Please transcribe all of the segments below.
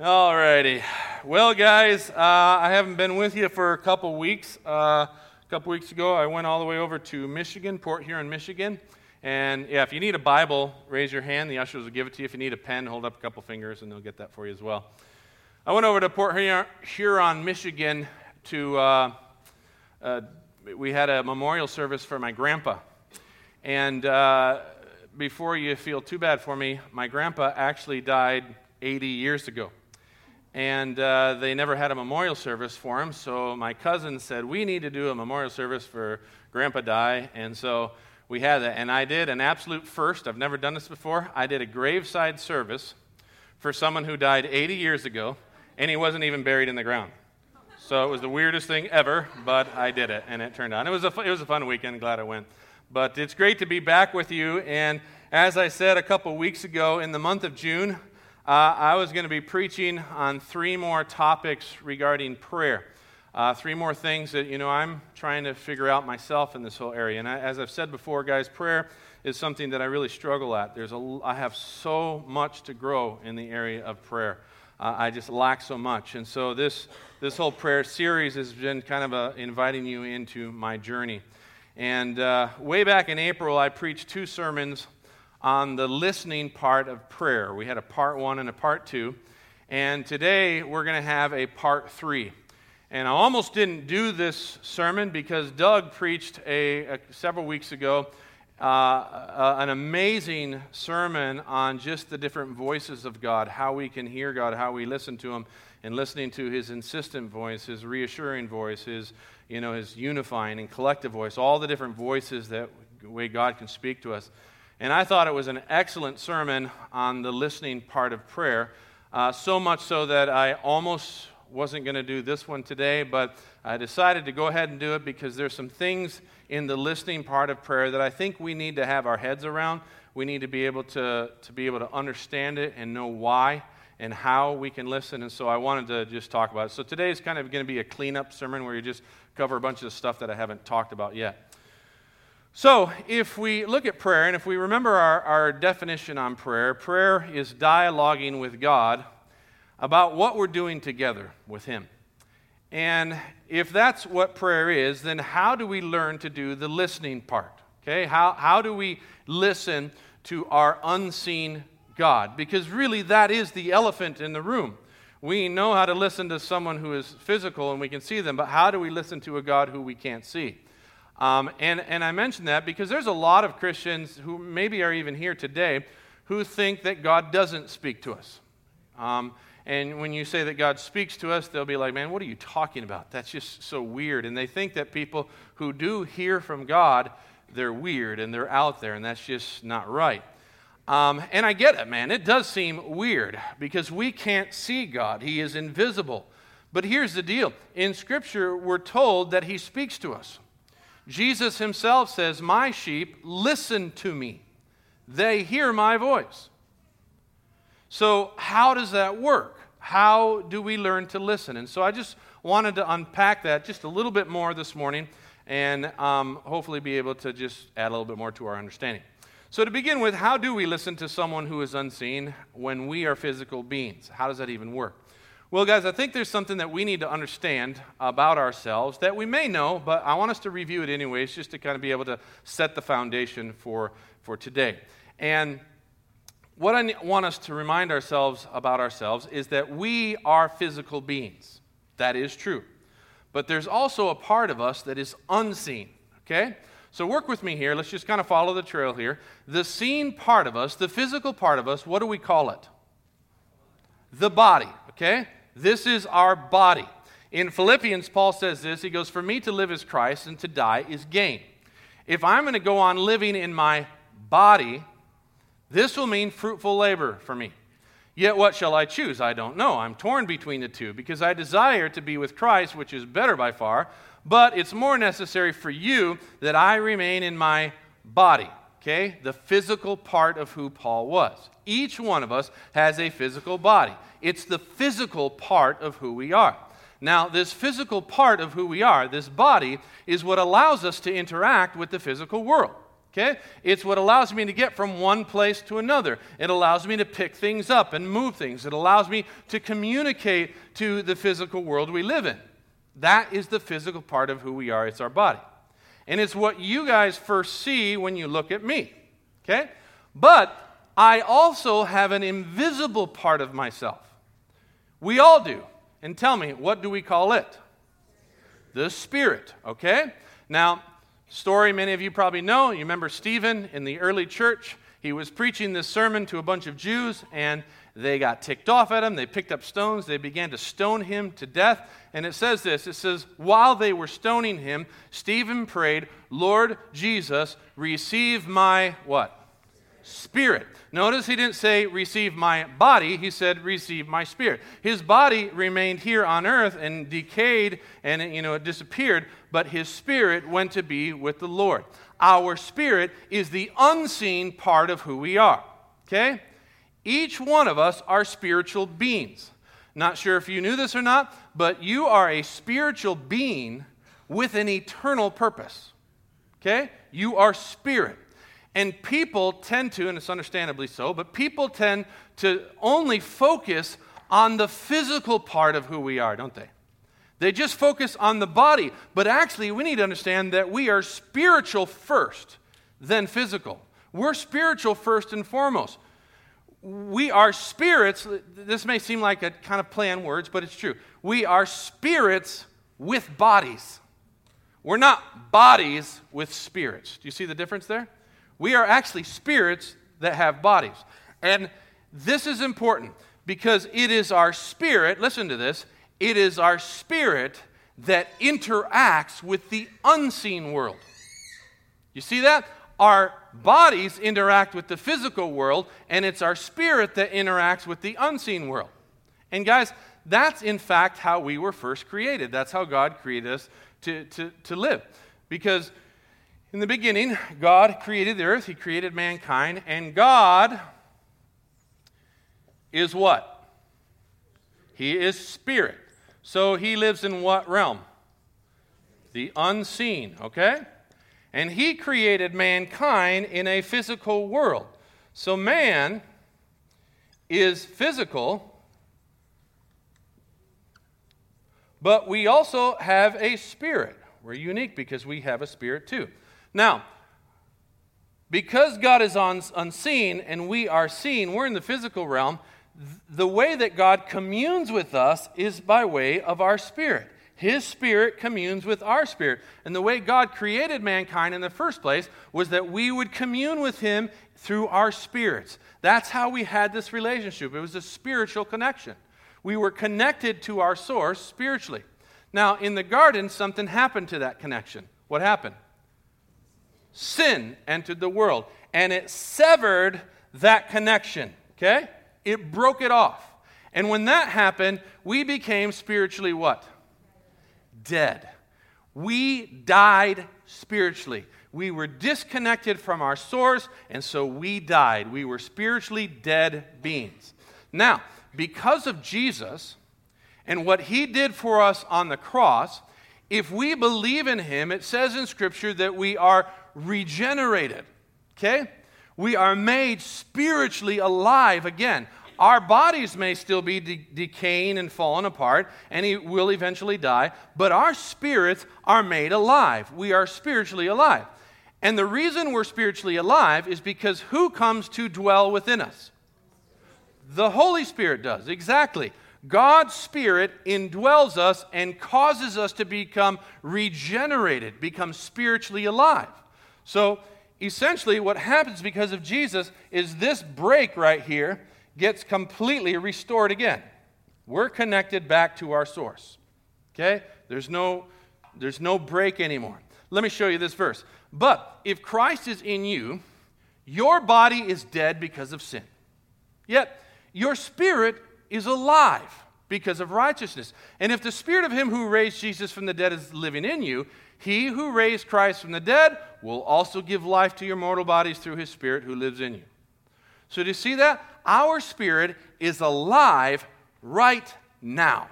All righty. Well, guys, uh, I haven't been with you for a couple weeks. Uh, a couple weeks ago, I went all the way over to Michigan, Port Huron, Michigan. And yeah, if you need a Bible, raise your hand. The ushers will give it to you. If you need a pen, hold up a couple fingers and they'll get that for you as well. I went over to Port Huron, Michigan to, uh, uh, we had a memorial service for my grandpa. And uh, before you feel too bad for me, my grandpa actually died 80 years ago and uh, they never had a memorial service for him. So my cousin said, We need to do a memorial service for Grandpa Die. And so we had that. And I did an absolute first. I've never done this before. I did a graveside service for someone who died 80 years ago, and he wasn't even buried in the ground. So it was the weirdest thing ever, but I did it, and it turned out. It was a, it was a fun weekend. Glad I went. But it's great to be back with you. And as I said a couple weeks ago, in the month of June, uh, I was going to be preaching on three more topics regarding prayer. Uh, three more things that, you know, I'm trying to figure out myself in this whole area. And I, as I've said before, guys, prayer is something that I really struggle at. There's a, I have so much to grow in the area of prayer. Uh, I just lack so much. And so this, this whole prayer series has been kind of a, inviting you into my journey. And uh, way back in April, I preached two sermons on the listening part of prayer. We had a part one and a part two. And today we're going to have a part three. And I almost didn't do this sermon because Doug preached a, a several weeks ago uh, an amazing sermon on just the different voices of God, how we can hear God, how we listen to Him, and listening to His insistent voice, His reassuring voice, His you know His unifying and collective voice, all the different voices that way God can speak to us. And I thought it was an excellent sermon on the listening part of prayer, uh, so much so that I almost wasn't going to do this one today, but I decided to go ahead and do it because there's some things in the listening part of prayer that I think we need to have our heads around. We need to be able to, to be able to understand it and know why and how we can listen. And so I wanted to just talk about it. So today is kind of going to be a cleanup sermon where you just cover a bunch of stuff that I haven't talked about yet. So, if we look at prayer, and if we remember our, our definition on prayer, prayer is dialoguing with God about what we're doing together with Him. And if that's what prayer is, then how do we learn to do the listening part? Okay, how, how do we listen to our unseen God? Because really, that is the elephant in the room. We know how to listen to someone who is physical and we can see them, but how do we listen to a God who we can't see? Um, and, and I mention that because there's a lot of Christians who maybe are even here today who think that God doesn't speak to us. Um, and when you say that God speaks to us, they'll be like, man, what are you talking about? That's just so weird. And they think that people who do hear from God, they're weird and they're out there, and that's just not right. Um, and I get it, man. It does seem weird because we can't see God, He is invisible. But here's the deal in Scripture, we're told that He speaks to us. Jesus himself says, My sheep listen to me, they hear my voice. So, how does that work? How do we learn to listen? And so, I just wanted to unpack that just a little bit more this morning and um, hopefully be able to just add a little bit more to our understanding. So, to begin with, how do we listen to someone who is unseen when we are physical beings? How does that even work? Well, guys, I think there's something that we need to understand about ourselves that we may know, but I want us to review it anyways, just to kind of be able to set the foundation for, for today. And what I want us to remind ourselves about ourselves is that we are physical beings. That is true. But there's also a part of us that is unseen, okay? So work with me here. Let's just kind of follow the trail here. The seen part of us, the physical part of us, what do we call it? The body, okay? This is our body. In Philippians, Paul says this He goes, For me to live is Christ, and to die is gain. If I'm going to go on living in my body, this will mean fruitful labor for me. Yet what shall I choose? I don't know. I'm torn between the two because I desire to be with Christ, which is better by far, but it's more necessary for you that I remain in my body. Okay? The physical part of who Paul was. Each one of us has a physical body. It's the physical part of who we are. Now, this physical part of who we are, this body, is what allows us to interact with the physical world. Okay? It's what allows me to get from one place to another. It allows me to pick things up and move things. It allows me to communicate to the physical world we live in. That is the physical part of who we are. It's our body. And it's what you guys first see when you look at me. Okay? But I also have an invisible part of myself. We all do. And tell me, what do we call it? The Spirit. Okay? Now, story many of you probably know. You remember Stephen in the early church? He was preaching this sermon to a bunch of Jews, and they got ticked off at him. They picked up stones. They began to stone him to death. And it says this it says, While they were stoning him, Stephen prayed, Lord Jesus, receive my what? Spirit. Notice he didn't say, receive my body. He said, receive my spirit. His body remained here on earth and decayed and, you know, it disappeared, but his spirit went to be with the Lord. Our spirit is the unseen part of who we are. Okay? Each one of us are spiritual beings. Not sure if you knew this or not, but you are a spiritual being with an eternal purpose. Okay? You are spirit. And people tend to, and it's understandably so, but people tend to only focus on the physical part of who we are, don't they? They just focus on the body. But actually, we need to understand that we are spiritual first, then physical. We're spiritual first and foremost we are spirits. This may seem like a kind of play on words, but it's true. We are spirits with bodies. We're not bodies with spirits. Do you see the difference there? We are actually spirits that have bodies. And this is important because it is our spirit, listen to this, it is our spirit that interacts with the unseen world. You see that? Our bodies interact with the physical world, and it's our spirit that interacts with the unseen world. And guys, that's in fact how we were first created. That's how God created us to, to, to live. Because in the beginning, God created the earth, He created mankind, and God is what? He is spirit. So He lives in what realm? The unseen, okay? And he created mankind in a physical world. So man is physical, but we also have a spirit. We're unique because we have a spirit too. Now, because God is on, unseen and we are seen, we're in the physical realm, the way that God communes with us is by way of our spirit. His spirit communes with our spirit. And the way God created mankind in the first place was that we would commune with Him through our spirits. That's how we had this relationship. It was a spiritual connection. We were connected to our source spiritually. Now, in the garden, something happened to that connection. What happened? Sin entered the world, and it severed that connection. Okay? It broke it off. And when that happened, we became spiritually what? dead. We died spiritually. We were disconnected from our source, and so we died. We were spiritually dead beings. Now, because of Jesus and what he did for us on the cross, if we believe in him, it says in Scripture that we are regenerated. Okay? We are made spiritually alive again. Our bodies may still be de- decaying and falling apart, and he will eventually die, but our spirits are made alive. We are spiritually alive. And the reason we're spiritually alive is because who comes to dwell within us? The Holy Spirit does, exactly. God's Spirit indwells us and causes us to become regenerated, become spiritually alive. So, essentially, what happens because of Jesus is this break right here gets completely restored again. We're connected back to our source. Okay? There's no, there's no break anymore. Let me show you this verse. But if Christ is in you, your body is dead because of sin. Yet your spirit is alive because of righteousness. And if the spirit of him who raised Jesus from the dead is living in you, he who raised Christ from the dead will also give life to your mortal bodies through his spirit who lives in you. So, do you see that? Our spirit is alive right now.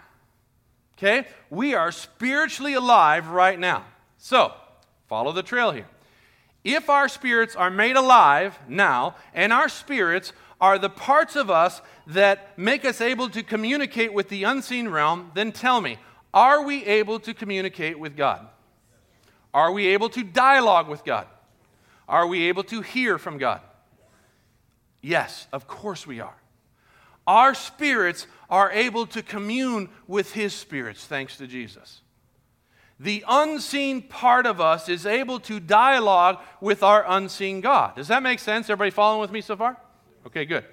Okay? We are spiritually alive right now. So, follow the trail here. if our spirits are made alive now, and our spirits are the parts of us that make us able to communicate with the unseen realm, then tell me, are we able to communicate with God? Are we able to dialogue with God? Are we able to hear from God? Yes, of course we are. Our spirits are able to commune with His spirits, thanks to Jesus. The unseen part of us is able to dialogue with our unseen God. Does that make sense? Everybody following with me so far? Okay, good.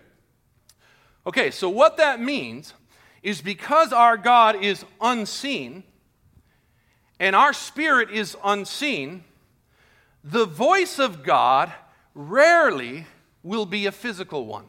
Okay, so what that means is because our God is unseen and our spirit is unseen, the voice of God rarely will be a physical one.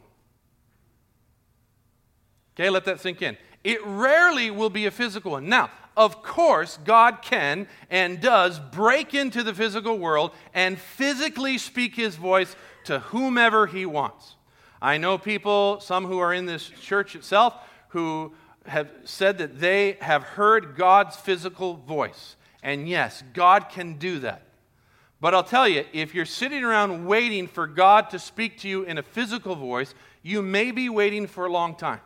Okay, let that sink in. It rarely will be a physical one. Now, of course, God can and does break into the physical world and physically speak his voice to whomever he wants. I know people, some who are in this church itself, who have said that they have heard God's physical voice. And yes, God can do that. But I'll tell you, if you're sitting around waiting for God to speak to you in a physical voice, you may be waiting for a long time.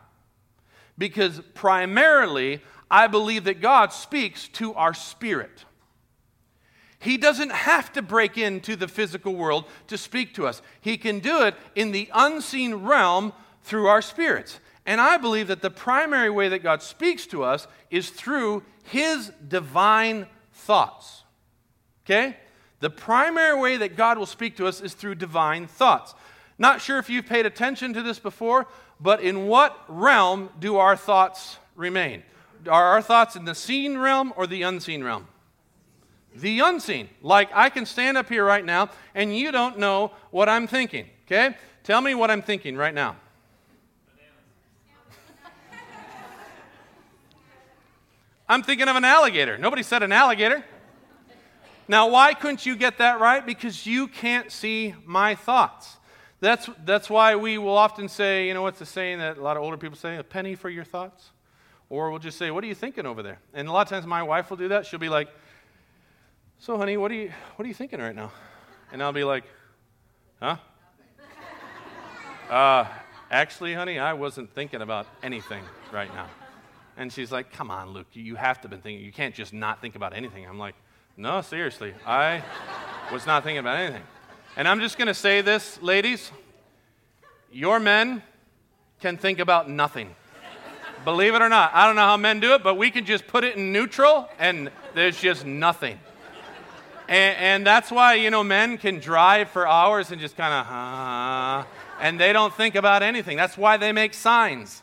Because primarily, I believe that God speaks to our spirit. He doesn't have to break into the physical world to speak to us. He can do it in the unseen realm through our spirits. And I believe that the primary way that God speaks to us is through His divine thoughts. Okay? The primary way that God will speak to us is through divine thoughts. Not sure if you've paid attention to this before, but in what realm do our thoughts remain? Are our thoughts in the seen realm or the unseen realm? The unseen. Like I can stand up here right now and you don't know what I'm thinking. Okay? Tell me what I'm thinking right now. I'm thinking of an alligator. Nobody said an alligator. Now, why couldn't you get that right? Because you can't see my thoughts. That's, that's why we will often say, you know, what's the saying that a lot of older people say? A penny for your thoughts? Or we'll just say, what are you thinking over there? And a lot of times my wife will do that. She'll be like, so, honey, what are you, what are you thinking right now? And I'll be like, huh? Uh, actually, honey, I wasn't thinking about anything right now. And she's like, come on, Luke, you have to have been thinking. You can't just not think about anything. I'm like, no, seriously, I was not thinking about anything. And I'm just going to say this, ladies. Your men can think about nothing. Believe it or not. I don't know how men do it, but we can just put it in neutral and there's just nothing. And, and that's why, you know, men can drive for hours and just kind of, uh, and they don't think about anything. That's why they make signs.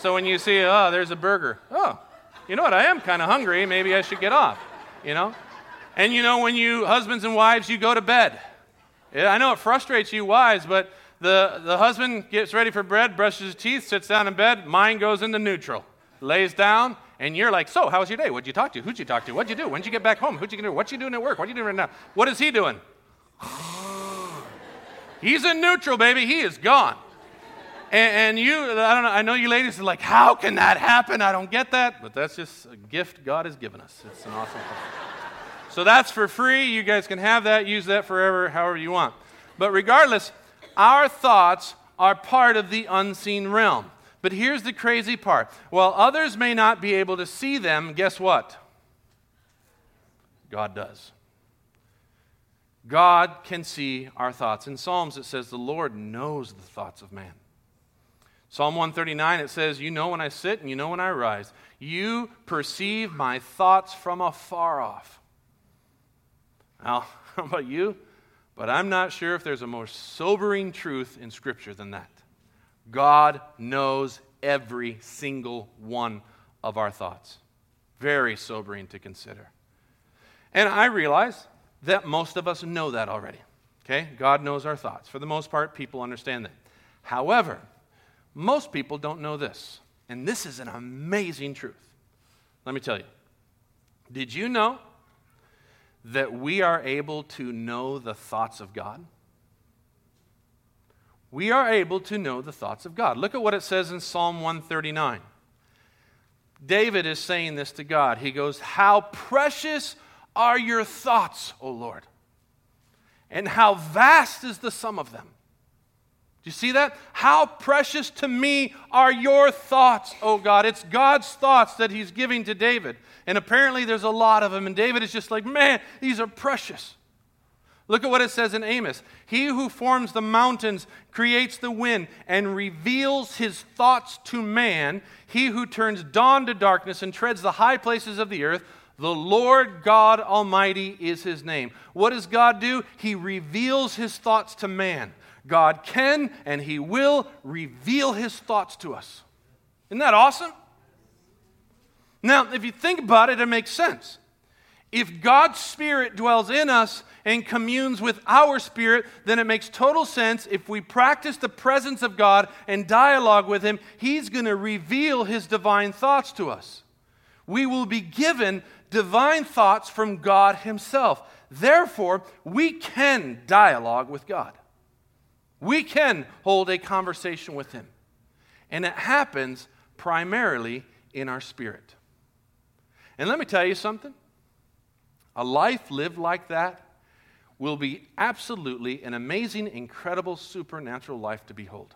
So when you see, oh, there's a burger, oh, you know what, I am kind of hungry. Maybe I should get off, you know? And you know, when you, husbands and wives, you go to bed. I know it frustrates you wives, but the, the husband gets ready for bed, brushes his teeth, sits down in bed, mind goes into neutral, lays down, and you're like, so, how was your day? What'd you talk to? Who'd you talk to? What'd you do? When'd you get back home? Who'd you do? What you doing at work? What are you doing right now? What is he doing? He's in neutral, baby. He is gone. And, and, you, I don't know, I know you ladies are like, how can that happen? I don't get that. But that's just a gift God has given us. It's an awesome thing. So that's for free. You guys can have that, use that forever, however you want. But regardless, our thoughts are part of the unseen realm. But here's the crazy part while others may not be able to see them, guess what? God does. God can see our thoughts. In Psalms, it says, The Lord knows the thoughts of man. Psalm 139, it says, You know when I sit and you know when I rise. You perceive my thoughts from afar off. Now, how about you? But I'm not sure if there's a more sobering truth in Scripture than that. God knows every single one of our thoughts. Very sobering to consider. And I realize that most of us know that already. Okay? God knows our thoughts. For the most part, people understand that. However, most people don't know this. And this is an amazing truth. Let me tell you. Did you know that we are able to know the thoughts of God? We are able to know the thoughts of God. Look at what it says in Psalm 139. David is saying this to God. He goes, How precious are your thoughts, O Lord! and how vast is the sum of them. Do you see that? How precious to me are your thoughts, oh God. It's God's thoughts that he's giving to David. And apparently there's a lot of them. And David is just like, man, these are precious. Look at what it says in Amos. He who forms the mountains creates the wind and reveals his thoughts to man. He who turns dawn to darkness and treads the high places of the earth. The Lord God Almighty is his name. What does God do? He reveals his thoughts to man. God can and He will reveal His thoughts to us. Isn't that awesome? Now, if you think about it, it makes sense. If God's Spirit dwells in us and communes with our spirit, then it makes total sense. If we practice the presence of God and dialogue with Him, He's going to reveal His divine thoughts to us. We will be given divine thoughts from God Himself. Therefore, we can dialogue with God. We can hold a conversation with Him. And it happens primarily in our spirit. And let me tell you something a life lived like that will be absolutely an amazing, incredible, supernatural life to behold.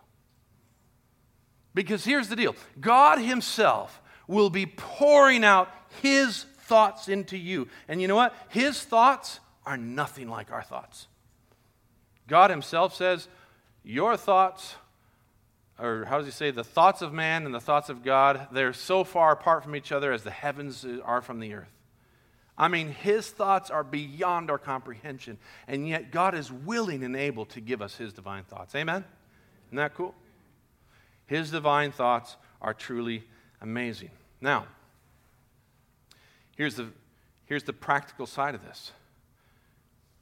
Because here's the deal God Himself will be pouring out His thoughts into you. And you know what? His thoughts are nothing like our thoughts. God Himself says, your thoughts, or how does he say, the thoughts of man and the thoughts of God, they're so far apart from each other as the heavens are from the earth. I mean, his thoughts are beyond our comprehension, and yet God is willing and able to give us his divine thoughts. Amen? Isn't that cool? His divine thoughts are truly amazing. Now, here's the, here's the practical side of this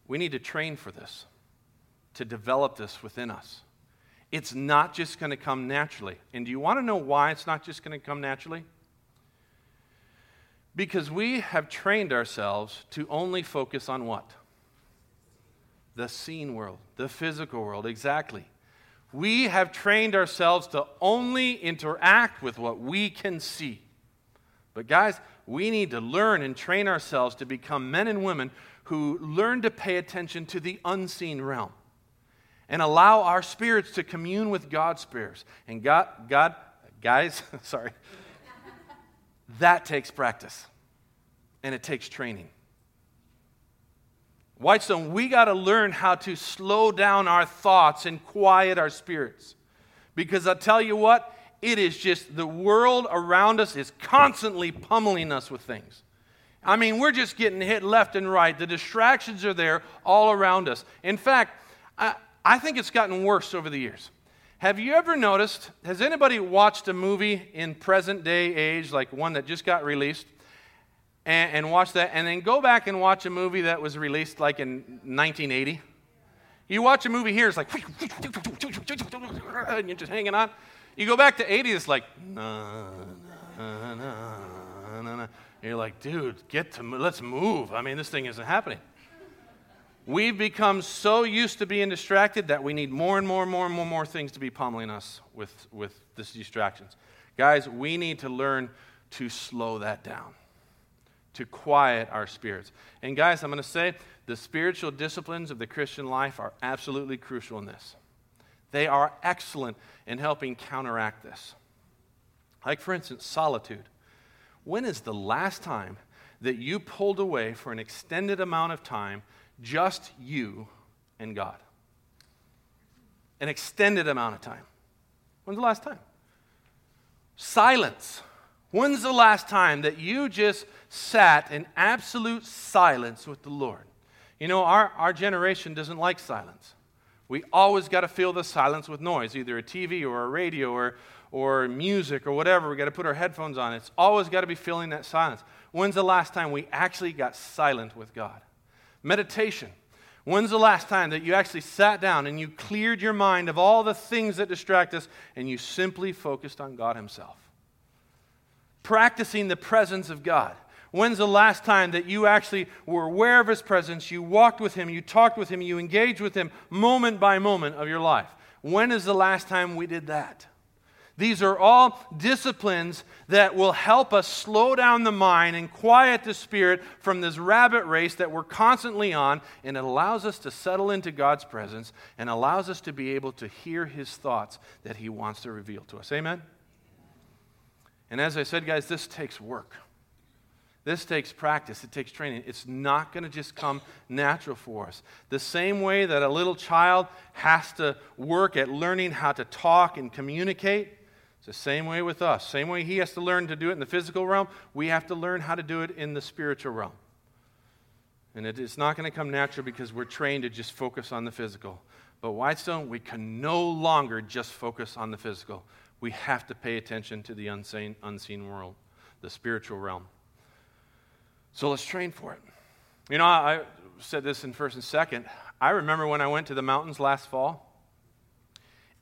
we need to train for this to develop this within us. It's not just going to come naturally. And do you want to know why it's not just going to come naturally? Because we have trained ourselves to only focus on what? The seen world, the physical world, exactly. We have trained ourselves to only interact with what we can see. But, guys, we need to learn and train ourselves to become men and women who learn to pay attention to the unseen realm and allow our spirits to commune with God's spirits. And God, God, guys, sorry, that takes practice and it takes training. Whitestone, we got to learn how to slow down our thoughts and quiet our spirits. Because I tell you what, it is just the world around us is constantly pummeling us with things. I mean, we're just getting hit left and right. The distractions are there all around us. In fact, I, I think it's gotten worse over the years. Have you ever noticed, has anybody watched a movie in present day age, like one that just got released, and, and watch that, and then go back and watch a movie that was released like in 1980? You watch a movie here, it's like, and you're just hanging on. You go back to 80, it's like, You're like, dude, get to, let's move. I mean, this thing isn't happening. We've become so used to being distracted that we need more and more and more and more, and more things to be pummeling us with, with these distractions. Guys, we need to learn to slow that down, to quiet our spirits. And guys, I'm going to say the spiritual disciplines of the Christian life are absolutely crucial in this. They are excellent in helping counteract this. Like, for instance, solitude. When is the last time that you pulled away for an extended amount of time just you and God. An extended amount of time. When's the last time? Silence. When's the last time that you just sat in absolute silence with the Lord? You know, our, our generation doesn't like silence. We always got to fill the silence with noise, either a TV or a radio or, or music or whatever. We got to put our headphones on. It's always got to be filling that silence. When's the last time we actually got silent with God? Meditation. When's the last time that you actually sat down and you cleared your mind of all the things that distract us and you simply focused on God Himself? Practicing the presence of God. When's the last time that you actually were aware of His presence, you walked with Him, you talked with Him, you engaged with Him moment by moment of your life? When is the last time we did that? These are all disciplines that will help us slow down the mind and quiet the spirit from this rabbit race that we're constantly on, and it allows us to settle into God's presence and allows us to be able to hear His thoughts that He wants to reveal to us. Amen? And as I said, guys, this takes work. This takes practice, it takes training. It's not going to just come natural for us. The same way that a little child has to work at learning how to talk and communicate, it's the same way with us. Same way he has to learn to do it in the physical realm, we have to learn how to do it in the spiritual realm. And it, it's not going to come natural because we're trained to just focus on the physical. But Whitestone, we can no longer just focus on the physical. We have to pay attention to the unseen, unseen world, the spiritual realm. So let's train for it. You know, I said this in first and second. I remember when I went to the mountains last fall,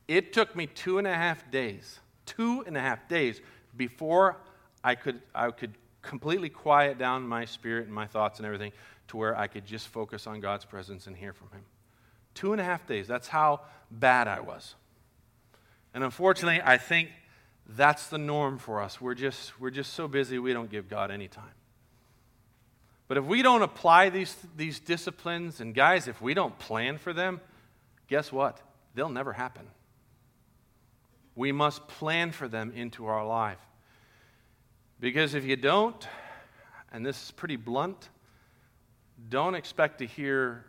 it took me two and a half days, two and a half days before I could, I could completely quiet down my spirit and my thoughts and everything to where I could just focus on God's presence and hear from Him. Two and a half days. That's how bad I was. And unfortunately, I think that's the norm for us. We're just, we're just so busy, we don't give God any time. But if we don't apply these, these disciplines, and guys, if we don't plan for them, guess what? They'll never happen. We must plan for them into our life. Because if you don't, and this is pretty blunt, don't expect to hear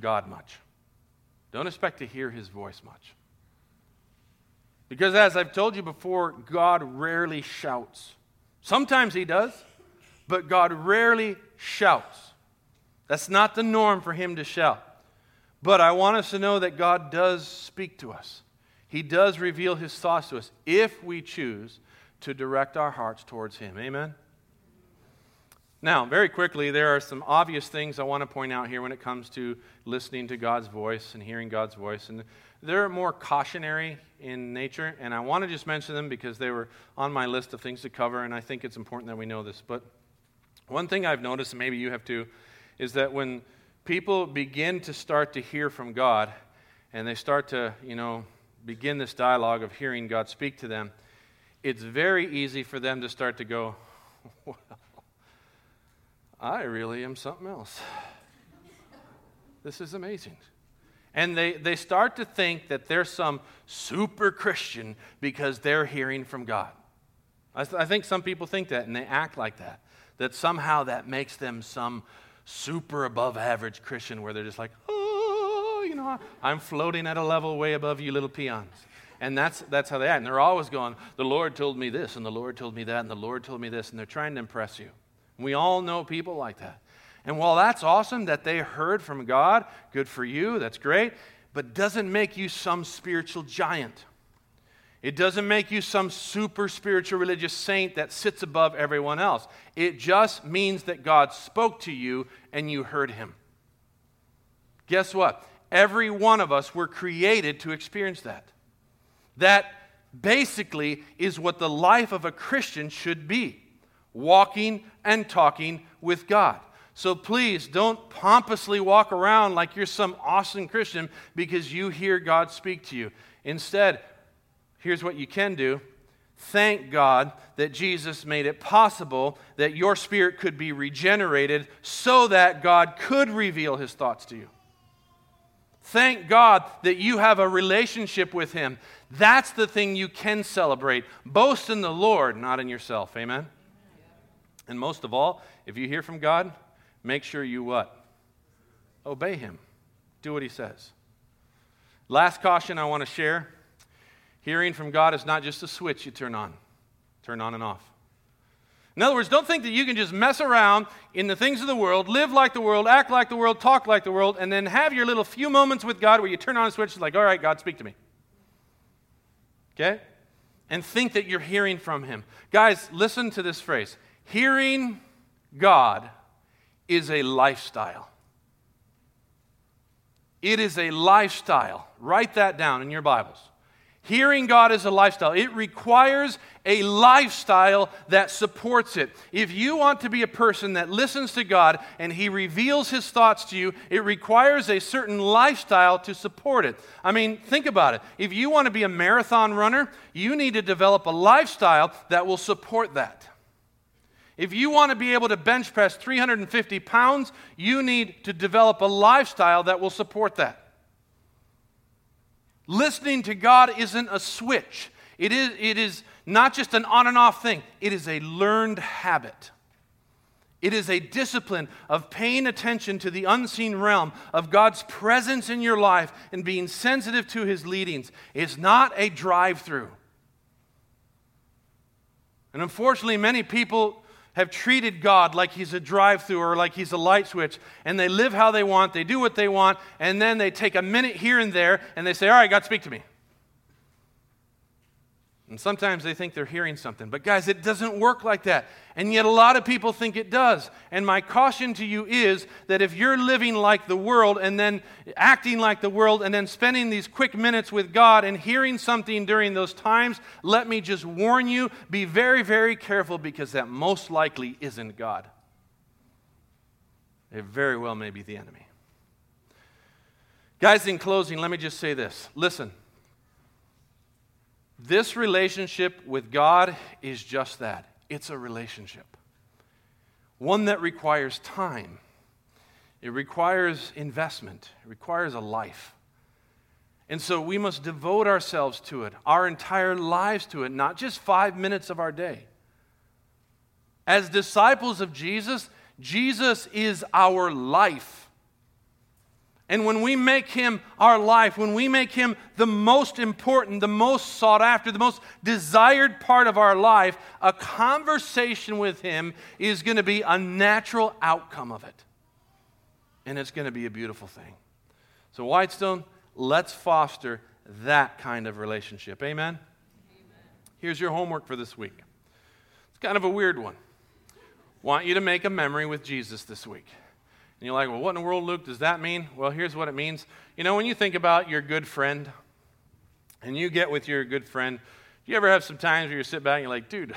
God much. Don't expect to hear his voice much. Because as I've told you before, God rarely shouts. Sometimes he does but God rarely shouts. That's not the norm for him to shout. But I want us to know that God does speak to us. He does reveal his thoughts to us if we choose to direct our hearts towards him. Amen? Now, very quickly, there are some obvious things I want to point out here when it comes to listening to God's voice and hearing God's voice. And they're more cautionary in nature, and I want to just mention them because they were on my list of things to cover, and I think it's important that we know this. But one thing I've noticed, and maybe you have too, is that when people begin to start to hear from God and they start to, you know, begin this dialogue of hearing God speak to them, it's very easy for them to start to go, well, I really am something else. This is amazing. And they, they start to think that they're some super Christian because they're hearing from God. I, th- I think some people think that and they act like that that somehow that makes them some super above average Christian where they're just like, oh, I'm floating at a level way above you little peons. And that's, that's how they act. And they're always going, the Lord told me this, and the Lord told me that, and the Lord told me this, and they're trying to impress you. We all know people like that. And while that's awesome that they heard from God, good for you, that's great, but doesn't make you some spiritual giant. It doesn't make you some super spiritual religious saint that sits above everyone else. It just means that God spoke to you and you heard him. Guess what? Every one of us were created to experience that. That basically is what the life of a Christian should be walking and talking with God. So please don't pompously walk around like you're some awesome Christian because you hear God speak to you. Instead, here's what you can do thank God that Jesus made it possible that your spirit could be regenerated so that God could reveal his thoughts to you. Thank God that you have a relationship with him. That's the thing you can celebrate. Boast in the Lord, not in yourself. Amen. And most of all, if you hear from God, make sure you what? Obey him. Do what he says. Last caution I want to share Hearing from God is not just a switch you turn on, turn on and off. In other words, don't think that you can just mess around in the things of the world, live like the world, act like the world, talk like the world, and then have your little few moments with God where you turn on a switch, it's like, all right, God, speak to me. Okay? And think that you're hearing from Him. Guys, listen to this phrase hearing God is a lifestyle. It is a lifestyle. Write that down in your Bibles. Hearing God is a lifestyle. It requires a lifestyle that supports it. If you want to be a person that listens to God and He reveals His thoughts to you, it requires a certain lifestyle to support it. I mean, think about it. If you want to be a marathon runner, you need to develop a lifestyle that will support that. If you want to be able to bench press 350 pounds, you need to develop a lifestyle that will support that. Listening to God isn't a switch, it is, it is not just an on and off thing, it is a learned habit. It is a discipline of paying attention to the unseen realm of God's presence in your life and being sensitive to his leadings. It's not a drive through. And unfortunately, many people have treated God like he's a drive through or like he's a light switch, and they live how they want, they do what they want, and then they take a minute here and there and they say, All right, God, speak to me. And sometimes they think they're hearing something. But guys, it doesn't work like that. And yet a lot of people think it does. And my caution to you is that if you're living like the world and then acting like the world and then spending these quick minutes with God and hearing something during those times, let me just warn you be very, very careful because that most likely isn't God. It very well may be the enemy. Guys, in closing, let me just say this. Listen. This relationship with God is just that it's a relationship, one that requires time, it requires investment, it requires a life. And so we must devote ourselves to it, our entire lives to it, not just five minutes of our day. As disciples of Jesus, Jesus is our life. And when we make him our life, when we make him the most important, the most sought after, the most desired part of our life, a conversation with him is going to be a natural outcome of it. And it's going to be a beautiful thing. So, Whitestone, let's foster that kind of relationship. Amen? Amen? Here's your homework for this week. It's kind of a weird one. Want you to make a memory with Jesus this week. And you're like, well, what in the world, Luke, does that mean? Well, here's what it means. You know, when you think about your good friend and you get with your good friend, do you ever have some times where you sit back and you're like, dude,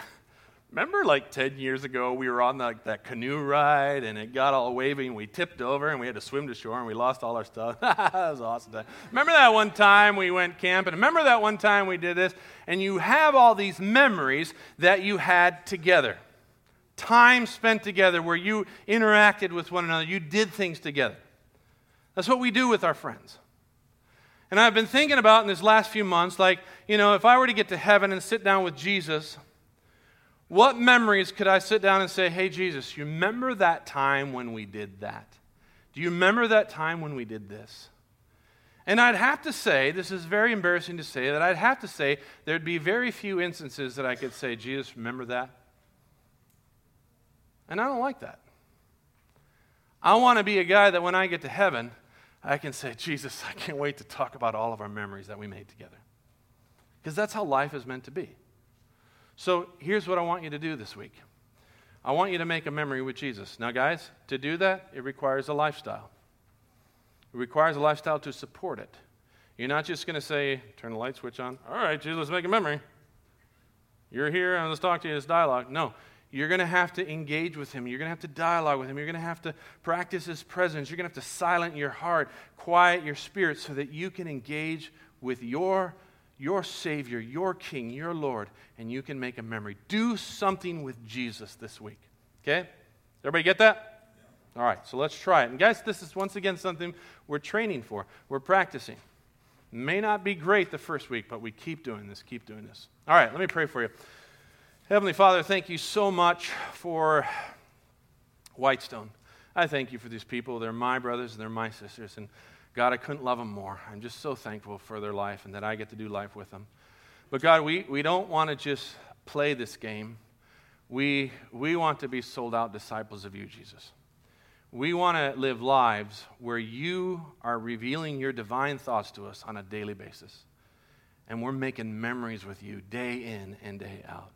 remember like 10 years ago we were on the, that canoe ride and it got all wavy and we tipped over and we had to swim to shore and we lost all our stuff? that was awesome. Remember that one time we went camping? Remember that one time we did this? And you have all these memories that you had together time spent together where you interacted with one another, you did things together. That's what we do with our friends. And I've been thinking about in these last few months, like, you know, if I were to get to heaven and sit down with Jesus, what memories could I sit down and say, hey, Jesus, you remember that time when we did that? Do you remember that time when we did this? And I'd have to say, this is very embarrassing to say, that I'd have to say there'd be very few instances that I could say, Jesus, remember that? And I don't like that. I want to be a guy that when I get to heaven, I can say, Jesus, I can't wait to talk about all of our memories that we made together. Because that's how life is meant to be. So here's what I want you to do this week I want you to make a memory with Jesus. Now, guys, to do that, it requires a lifestyle. It requires a lifestyle to support it. You're not just going to say, turn the light switch on. All right, Jesus, let's make a memory. You're here, and let's talk to you. This dialogue. No, you're going to have to engage with him. You're going to have to dialogue with him. You're going to have to practice his presence. You're going to have to silent your heart, quiet your spirit so that you can engage with your, your Savior, your King, your Lord, and you can make a memory. Do something with Jesus this week. Okay? Everybody get that? All right, so let's try it. And guys, this is once again something we're training for, we're practicing. May not be great the first week, but we keep doing this, keep doing this. All right, let me pray for you. Heavenly Father, thank you so much for Whitestone. I thank you for these people. They're my brothers and they're my sisters. And God, I couldn't love them more. I'm just so thankful for their life and that I get to do life with them. But God, we, we don't want to just play this game. We, we want to be sold out disciples of you, Jesus. We want to live lives where you are revealing your divine thoughts to us on a daily basis. And we're making memories with you day in and day out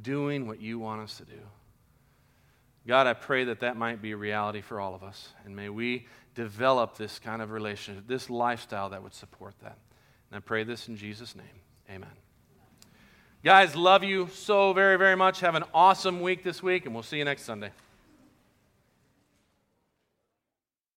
doing what you want us to do. God, I pray that that might be a reality for all of us. And may we develop this kind of relationship, this lifestyle that would support that. And I pray this in Jesus' name. Amen. Guys, love you so very, very much. Have an awesome week this week, and we'll see you next Sunday.